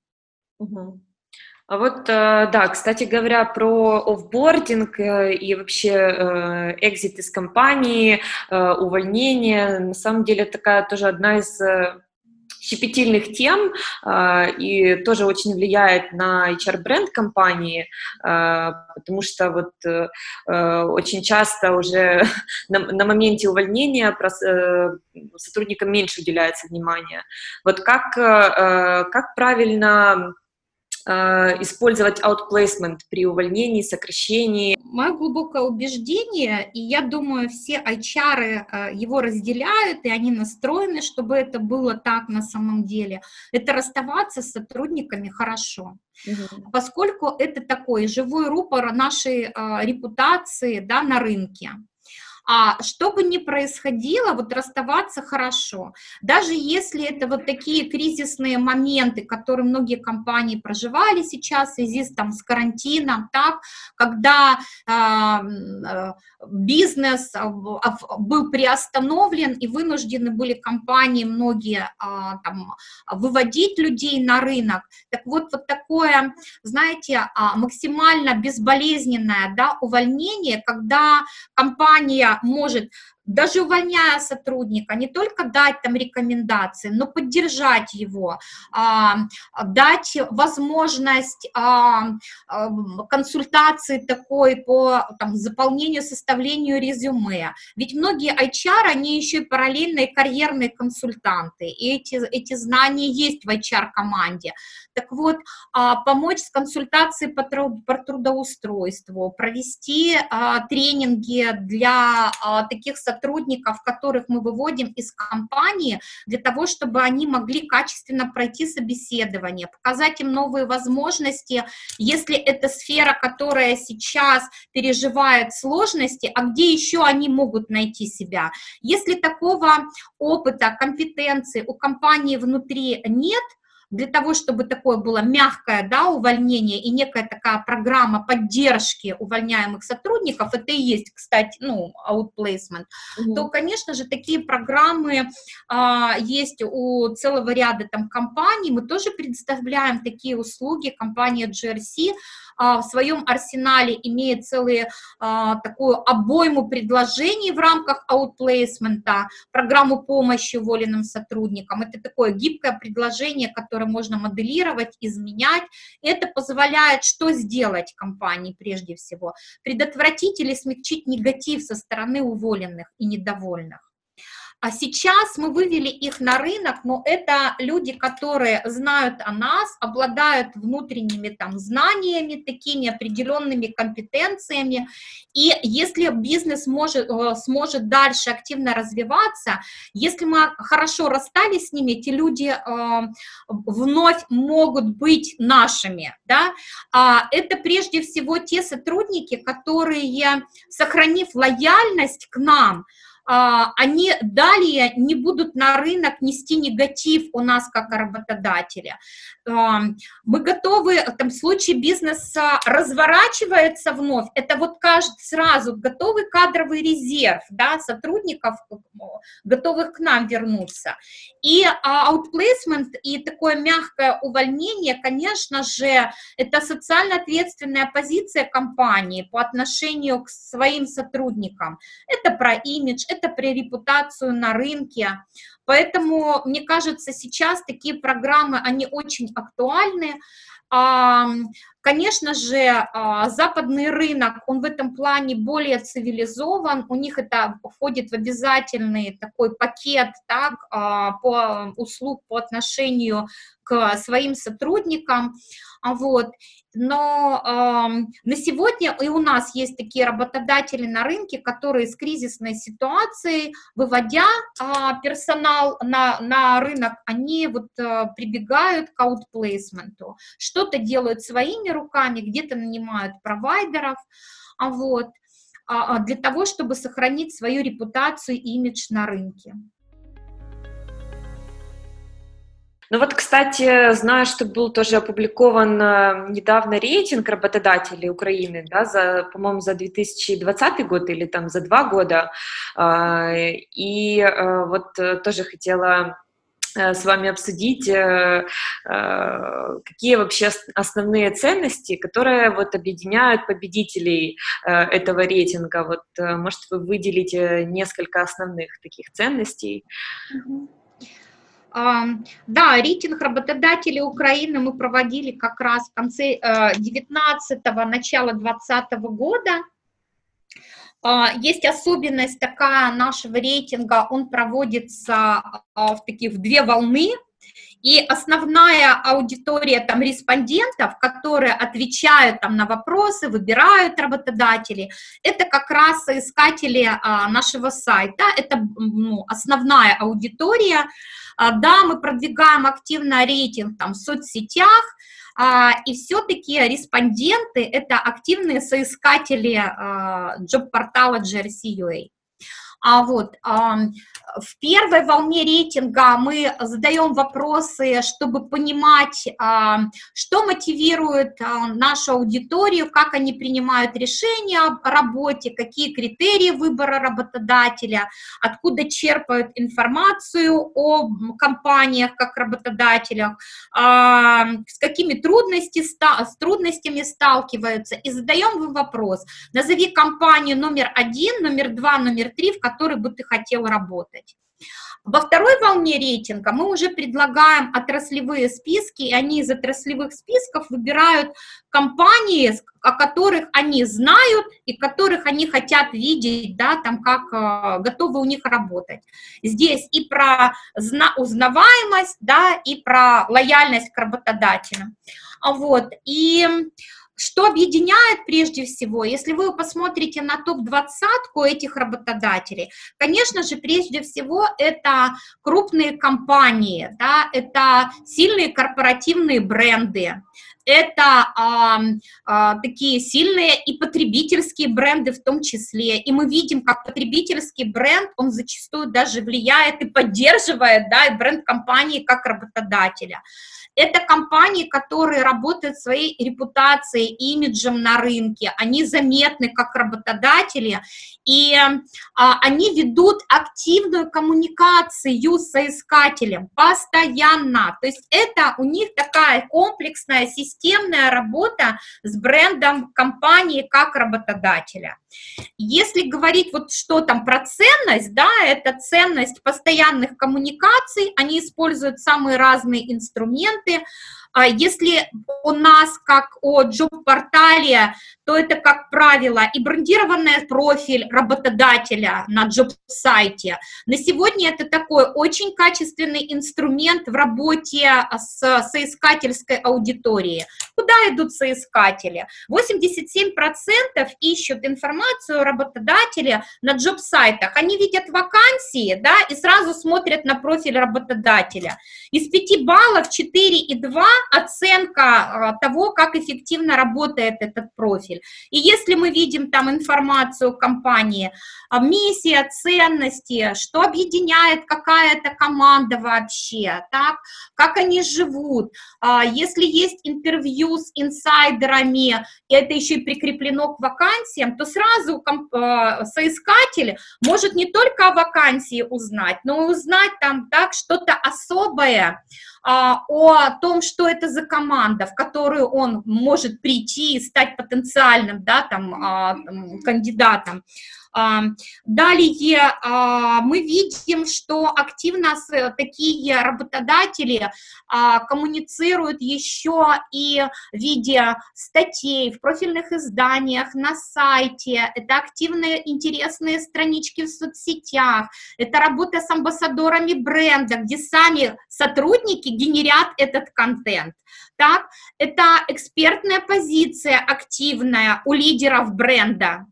А вот, э, да, кстати говоря, про офбординг э, и вообще э, экзит из компании, увольнение, на самом деле такая тоже одна из щепетильных тем э, и тоже очень влияет на HR-бренд компании, э, потому что вот э, очень часто уже на, на моменте увольнения э, сотрудникам меньше уделяется внимания. Вот как, э, как правильно использовать outplacement при увольнении, сокращении? Мое глубокое убеждение, и я думаю, все HR его разделяют, и они настроены, чтобы это было так на самом деле, это расставаться с сотрудниками хорошо. Угу. Поскольку это такой живой рупор нашей э, репутации да, на рынке. А что бы ни происходило, вот расставаться хорошо. Даже если это вот такие кризисные моменты, которые многие компании проживали сейчас в связи там, с карантином, так, когда э, бизнес был приостановлен и вынуждены были компании многие э, там, выводить людей на рынок. Так вот, вот такое, знаете, максимально безболезненное да, увольнение, когда компания может даже увольняя сотрудника, не только дать там рекомендации, но поддержать его, а, дать возможность а, а, консультации такой по там, заполнению, составлению резюме. Ведь многие HR, они еще и параллельные карьерные консультанты, и эти, эти знания есть в HR-команде. Так вот, помочь с консультацией по, по трудоустройству, провести тренинги для таких сотрудников, сотрудников, которых мы выводим из компании, для того, чтобы они могли качественно пройти собеседование, показать им новые возможности, если это сфера, которая сейчас переживает сложности, а где еще они могут найти себя. Если такого опыта, компетенции у компании внутри нет, для того, чтобы такое было мягкое да, увольнение и некая такая программа поддержки увольняемых сотрудников, это и есть, кстати, ну, outplacement, mm-hmm. то, конечно же, такие программы а, есть у целого ряда там компаний, мы тоже предоставляем такие услуги, компания GRC, в своем арсенале имеет целую а, такую обойму предложений в рамках аутплейсмента, программу помощи уволенным сотрудникам. Это такое гибкое предложение, которое можно моделировать, изменять. Это позволяет что сделать компании прежде всего? Предотвратить или смягчить негатив со стороны уволенных и недовольных. А сейчас мы вывели их на рынок, но это люди, которые знают о нас, обладают внутренними там знаниями, такими определенными компетенциями. И если бизнес может, э, сможет дальше активно развиваться, если мы хорошо расстались с ними, эти люди э, вновь могут быть нашими. Да? А это прежде всего те сотрудники, которые, сохранив лояльность к нам, они далее не будут на рынок нести негатив у нас как работодателя. Мы готовы, в случае бизнеса разворачивается вновь, это вот каждый сразу готовый кадровый резерв, да, сотрудников, готовых к нам вернуться. И а, outplacement и такое мягкое увольнение, конечно же, это социально ответственная позиция компании по отношению к своим сотрудникам. Это про имидж, это про репутацию на рынке. Поэтому, мне кажется, сейчас такие программы, они очень актуальны. Конечно же, а, западный рынок, он в этом плане более цивилизован, у них это входит в обязательный такой пакет так, а, по услуг по отношению к своим сотрудникам, вот. Но э, на сегодня и у нас есть такие работодатели на рынке, которые с кризисной ситуацией, выводя э, персонал на, на рынок, они вот э, прибегают к аутплейсменту. Что-то делают своими руками, где-то нанимают провайдеров, а вот, а, для того, чтобы сохранить свою репутацию и имидж на рынке. Ну вот, кстати, знаю, что был тоже опубликован э, недавно рейтинг работодателей Украины, да, за, по-моему, за 2020 год или там за два года. А, и э, вот э, тоже хотела с вами обсудить, какие вообще основные ценности, которые вот объединяют победителей этого рейтинга. Вот, может, вы выделите несколько основных таких ценностей? Да, рейтинг работодателей Украины мы проводили как раз в конце 19-го, э, начала 20 года. А, есть особенность такая нашего рейтинга, он проводится а, в таких в две волны, И основная аудитория там респондентов, которые отвечают там на вопросы, выбирают работодатели, это как раз соискатели а, нашего сайта, это ну, основная аудитория. Да, мы продвигаем активно рейтинг там в соцсетях, и все-таки респонденты – это активные соискатели а, джоб-портала GRC.ua. А вот в первой волне рейтинга мы задаем вопросы, чтобы понимать, что мотивирует нашу аудиторию, как они принимают решения о работе, какие критерии выбора работодателя, откуда черпают информацию о компаниях как работодателях, с какими трудности, с трудностями сталкиваются. И задаем им вопрос, назови компанию номер один, номер два, номер три, в которой бы ты хотел работать. Во второй волне рейтинга мы уже предлагаем отраслевые списки, и они из отраслевых списков выбирают компании, о которых они знают и которых они хотят видеть, да, там как э, готовы у них работать. Здесь и про узнаваемость, да, и про лояльность к работодателю. Вот, и что объединяет прежде всего, если вы посмотрите на топ-двадцатку этих работодателей, конечно же, прежде всего это крупные компании, да, это сильные корпоративные бренды, это а, а, такие сильные и потребительские бренды в том числе. И мы видим, как потребительский бренд, он зачастую даже влияет и поддерживает да, и бренд компании как работодателя. Это компании, которые работают своей репутацией, имиджем на рынке, они заметны как работодатели, и а, они ведут активную коммуникацию с соискателем постоянно. То есть это у них такая комплексная, системная работа с брендом компании как работодателя. Если говорить вот что там про ценность, да, это ценность постоянных коммуникаций, они используют самые разные инструменты, а если у нас, как о джоб-портале, то это, как правило, и брендированный профиль работодателя на джоб-сайте. На сегодня это такой очень качественный инструмент в работе с соискательской аудиторией. Куда идут соискатели? 87% ищут информацию работодателя на джоб-сайтах. Они видят вакансии, да, и сразу смотрят на профиль работодателя. Из 5 баллов 4,2 оценка а, того, как эффективно работает этот профиль. И если мы видим там информацию компании, миссия, ценности, что объединяет какая-то команда вообще, так, как они живут, а, если есть интервью с инсайдерами, и это еще и прикреплено к вакансиям, то сразу соискатель может не только о вакансии узнать, но и узнать там так что-то особое, о том, что это за команда, в которую он может прийти и стать потенциальным да, там, а, кандидатом. Далее а, мы видим, что активно такие работодатели а, коммуницируют еще и в виде статей в профильных изданиях, на сайте. Это активные интересные странички в соцсетях. Это работа с амбассадорами бренда, где сами сотрудники генерят этот контент. Так, это экспертная позиция активная у лидеров бренда.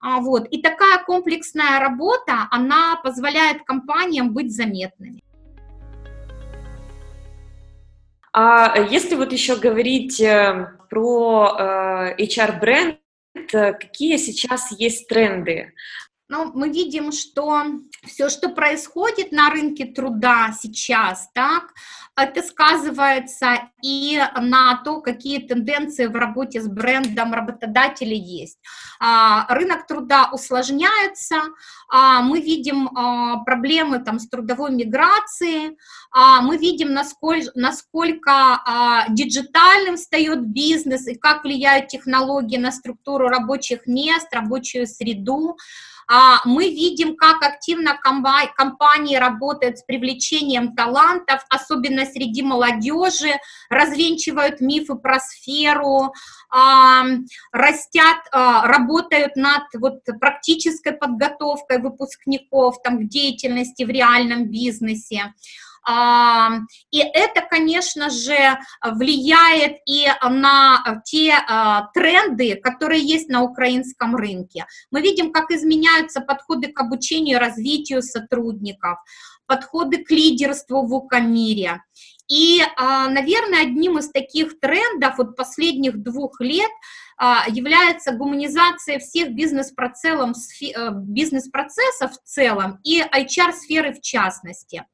А, вот. И такая комплексная работа, она позволяет компаниям быть заметными. А если вот еще говорить э, про э, HR-бренд, э, какие сейчас есть тренды? Ну, мы видим, что все, что происходит на рынке труда сейчас, так, это сказывается и на то, какие тенденции в работе с брендом работодателей есть. А, рынок труда усложняется, а, мы видим а, проблемы там, с трудовой миграцией, мы видим, насколько, насколько диджитальным встает бизнес и как влияют технологии на структуру рабочих мест, рабочую среду. А, мы видим, как активно компании работают с привлечением талантов, особенно среди молодежи, развенчивают мифы про сферу, а, растят, а, работают над вот практической подготовкой выпускников там, в деятельности в реальном бизнесе. И это, конечно же, влияет и на те тренды, которые есть на украинском рынке. Мы видим, как изменяются подходы к обучению и развитию сотрудников, подходы к лидерству в УК-мире. И, наверное, одним из таких трендов вот последних двух лет – а, является гуманизация всех бизнес-процессов э, бизнес в целом и HR-сферы в частности.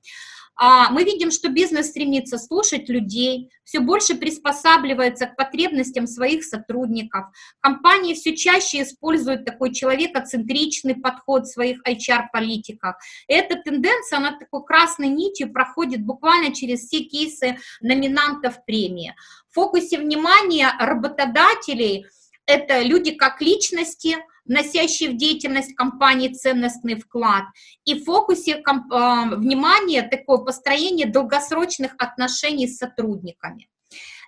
А, мы видим, что бизнес стремится слушать людей, все больше приспосабливается к потребностям своих сотрудников. Компании все чаще используют такой человекоцентричный подход в своих HR-политиках. Эта тенденция, она такой красной нитью проходит буквально через все кейсы номинантов премии. В фокусе внимания работодателей это люди как личности, вносящие в деятельность компании ценностный вклад, и в фокусе комп- э, внимания такое построение долгосрочных отношений с сотрудниками.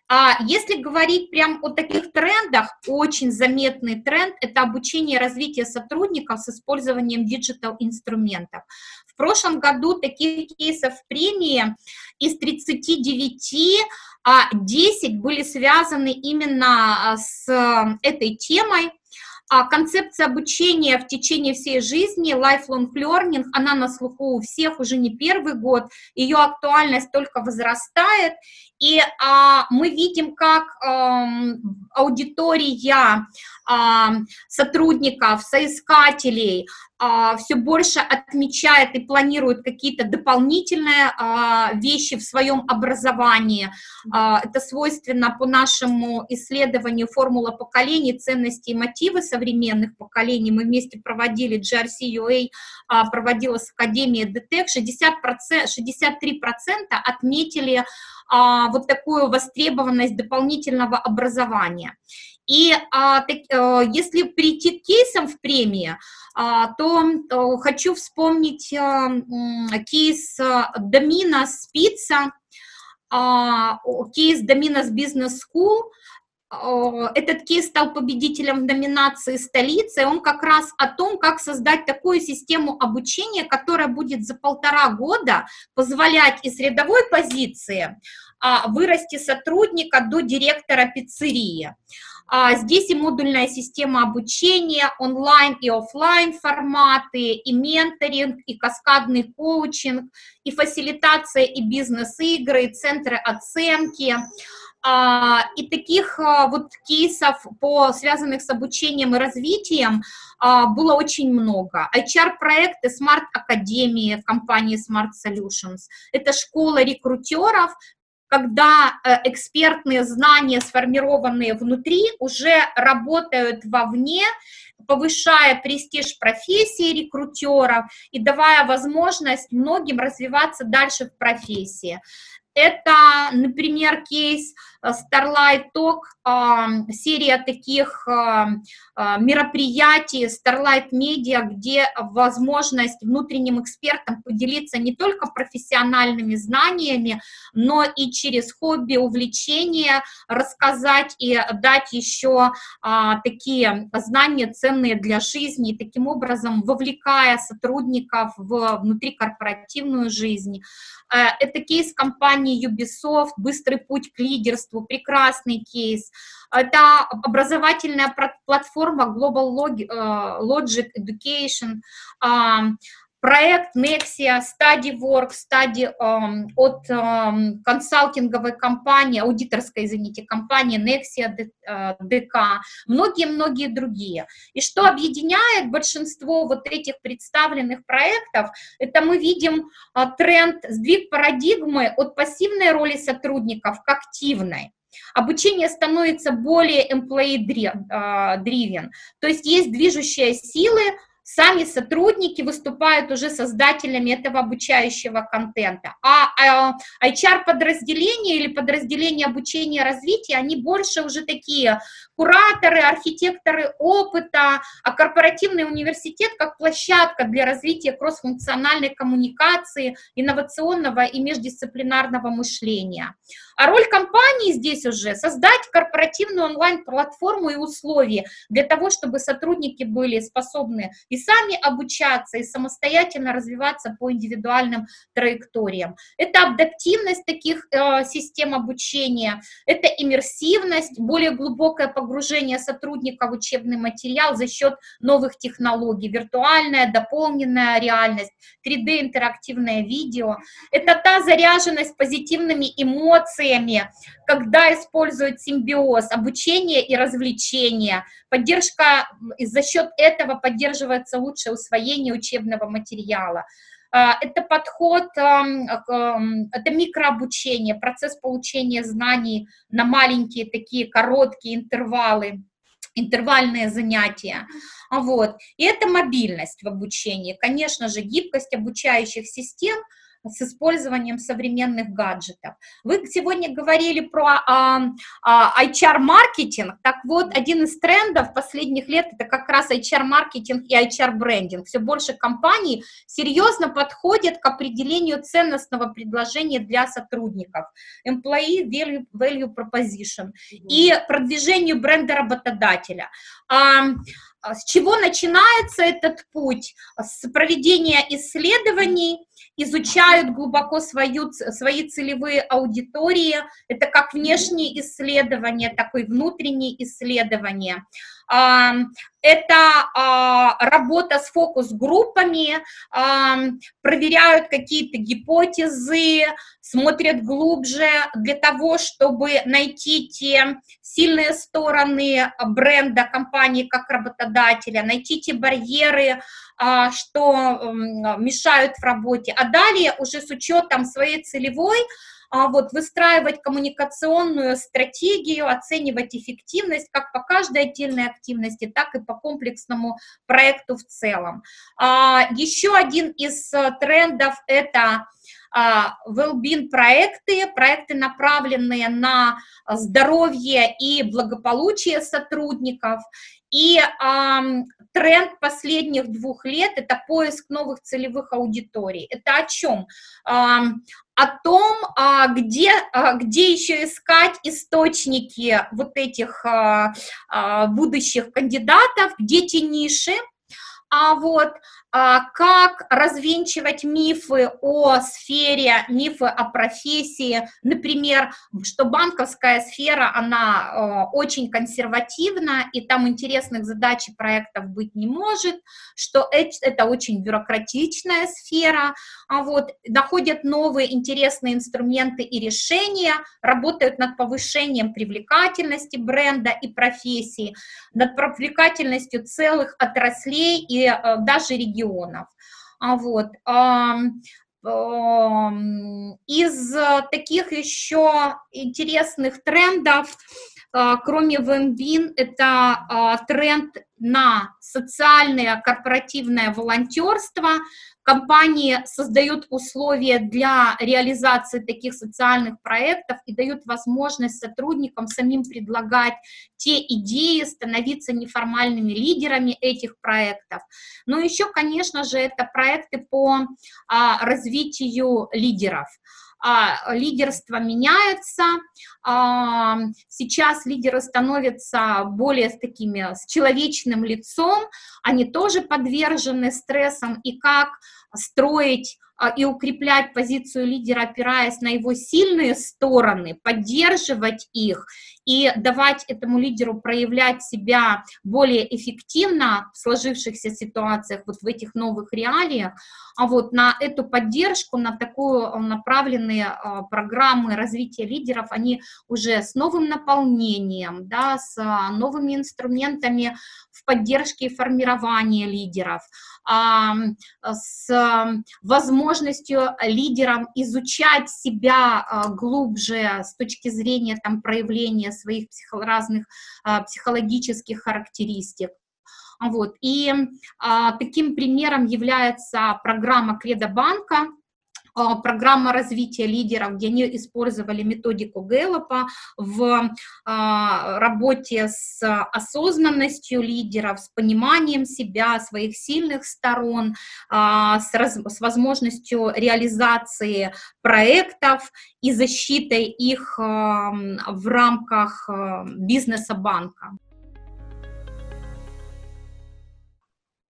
А если говорить прям о таких трендах, очень заметный тренд – это обучение и развитие сотрудников с использованием digital-инструментов. В прошлом году таких кейсов премии из 39 а 10 были связаны именно а, с э, этой темой. А концепция обучения в течение всей жизни, lifelong learning, она на слуху у всех уже не первый год, ее актуальность только возрастает, и а, мы видим, как а, аудитория а, сотрудников, соискателей а, все больше отмечает и планирует какие-то дополнительные а, вещи в своем образовании. А, это свойственно по нашему исследованию формула поколений, ценности и мотивы современных поколений. Мы вместе проводили GRC UA, а, проводила с Академией DTEC, 60%, 63% отметили а, вот такую востребованность дополнительного образования. И а, так, а, если прийти к кейсам в премии, а, то а, хочу вспомнить а, кейс Домина Спица, а, кейс Доминас Бизнес School, этот кейс стал победителем в номинации столицы, он как раз о том, как создать такую систему обучения, которая будет за полтора года позволять из рядовой позиции а, вырасти сотрудника до директора пиццерии. А, здесь и модульная система обучения, онлайн и офлайн форматы, и менторинг, и каскадный коучинг, и фасилитация, и бизнес-игры, и центры оценки. А, и таких вот кейсов, по, связанных с обучением и развитием, было очень много. HR-проекты Smart Академии компании Smart Solutions. Это школа рекрутеров, когда э, экспертные знания, сформированные внутри, уже работают вовне, повышая престиж профессии рекрутеров и давая возможность многим развиваться дальше в профессии. Это, например, кейс Starlight Talk, серия таких э, э, мероприятий Starlight Media, где возможность внутренним экспертам поделиться не только профессиональными знаниями, но и через хобби, увлечения рассказать и дать еще а, такие знания ценные для жизни, и таким образом вовлекая сотрудников в внутрикорпоративную жизнь. Это кейс компании Ubisoft, быстрый путь к лидерству, прекрасный кейс. Это образовательная платформа Global э, Logic Education, проект Nexia, StudyWork, Study um, от um, консалтинговой компании, аудиторской, извините, компании Nexia DK, э, многие-многие другие. И что объединяет большинство вот этих представленных проектов, это мы видим uh, тренд, сдвиг парадигмы от пассивной роли сотрудников к активной. Обучение становится более employee-driven, то есть есть движущие силы, сами сотрудники выступают уже создателями этого обучающего контента. А HR-подразделения или подразделения обучения и развития, они больше уже такие кураторы, архитекторы опыта, а корпоративный университет как площадка для развития кроссфункциональной коммуникации, инновационного и междисциплинарного мышления. А роль компании здесь уже создать корпоративную онлайн-платформу и условия для того, чтобы сотрудники были способны и сами обучаться, и самостоятельно развиваться по индивидуальным траекториям. Это адаптивность таких э, систем обучения, это иммерсивность, более глубокое погружение сотрудника в учебный материал за счет новых технологий, виртуальная, дополненная реальность, 3D-интерактивное видео. Это та заряженность позитивными эмоциями, когда используют симбиоз обучения и развлечения. Поддержка, за счет этого поддерживается лучшее усвоение учебного материала. А, это подход, это микрообучение, процесс получения знаний на маленькие такие короткие интервалы интервальные занятия. Вот. И это мобильность в обучении. Конечно же, гибкость обучающих систем – с использованием современных гаджетов. Вы сегодня говорили про а, а, HR-маркетинг, так вот, один из трендов последних лет это как раз HR-маркетинг и HR-брендинг. Все больше компаний серьезно подходят к определению ценностного предложения для сотрудников, employee value, value proposition и продвижению бренда работодателя. А с чего начинается этот путь? С проведения исследований, изучают глубоко свою, свои целевые аудитории. Это как внешние исследования, так и внутренние исследования. Это а, работа с фокус-группами, проверяют какие-то гипотезы, смотрят глубже для того, чтобы найти те сильные стороны бренда компании как работодателя, найти те барьеры, а, что мешают в работе, а далее уже с учетом своей целевой а вот выстраивать коммуникационную стратегию, оценивать эффективность как по каждой отдельной активности, так и по комплексному проекту в целом. А, еще один из э, трендов – это а, well-being проекты, проекты, направленные на здоровье и благополучие сотрудников. И э, тренд последних двух лет – это поиск новых целевых аудиторий. Это о чем? Э, о том, а, где, а, где еще искать источники вот этих а, будущих кандидатов, где те ниши, а вот как развенчивать мифы о сфере, мифы о профессии, например, что банковская сфера, она э, очень консервативна, и там интересных задач и проектов быть не может, что это очень бюрократичная сфера, а вот находят новые интересные инструменты и решения, работают над повышением привлекательности бренда и профессии, над привлекательностью целых отраслей и э, даже регионов регионов. А вот, из таких еще интересных трендов, а, кроме вин это а, тренд на социальное корпоративное волонтерство, компании создают условия для реализации таких социальных проектов и дают возможность сотрудникам самим предлагать те идеи, становиться неформальными лидерами этих проектов. Но еще, конечно же, это проекты по а, развитию лидеров лидерство меняется, а, сейчас лидеры становятся более с такими, с человечным лицом, они тоже подвержены стрессам, и как строить а, и укреплять позицию лидера, опираясь на его сильные стороны, поддерживать их и давать этому лидеру проявлять себя более эффективно в сложившихся ситуациях, вот в этих новых реалиях, а вот на эту поддержку, на такую а, направленные а, программы развития лидеров, они уже с новым наполнением, да, с новыми инструментами в поддержке и формировании лидеров, с возможностью лидерам изучать себя глубже с точки зрения там, проявления своих психо разных психологических характеристик. Вот. И а, таким примером является программа Кредобанка, программа развития лидеров, где они использовали методику Гэллопа в а, работе с осознанностью лидеров, с пониманием себя, своих сильных сторон, а, с, возможностью реализации проектов и защитой их в рамках бизнеса банка.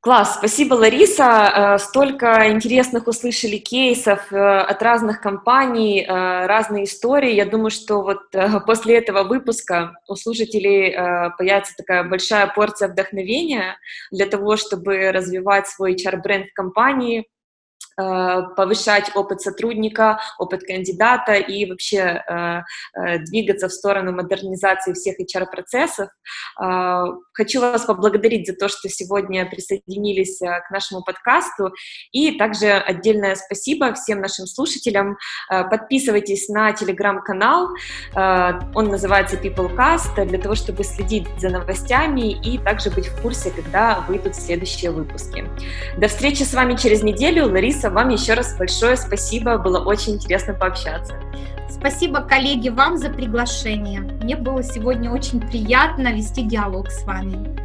Класс, спасибо, Лариса. Э, столько интересных услышали кейсов э, от разных компаний, э, разные истории. Я думаю, что вот после этого выпуска у слушателей появится такая большая порция вдохновения для того, чтобы развивать свой HR-бренд в компании, повышать опыт сотрудника, опыт кандидата и вообще э, э, двигаться в сторону модернизации всех HR-процессов. Хочу вас поблагодарить за то, что сегодня присоединились к нашему подкасту, и также отдельное спасибо всем нашим слушателям. Подписывайтесь на телеграм-канал, он называется PeopleCast, для того, чтобы следить за новостями и также быть в курсе, когда выйдут следующие выпуски. До встречи с вами через неделю. Лариса Лариса, вам еще раз большое спасибо, было очень интересно пообщаться. Спасибо, коллеги, вам за приглашение. Мне было сегодня очень приятно вести диалог с вами.